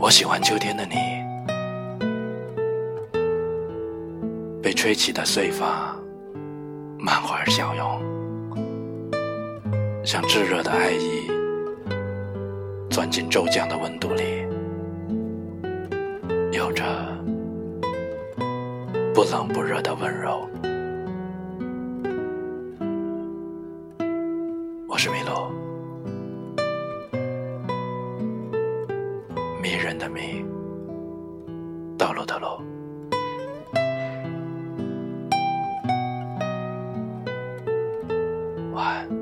我喜欢秋天的你，被吹起的碎发，满怀笑容，像炙热的爱意，钻进骤降的温度里，有着不冷不热的温柔。我是麋鹿。迷人的迷道路的路。晚安。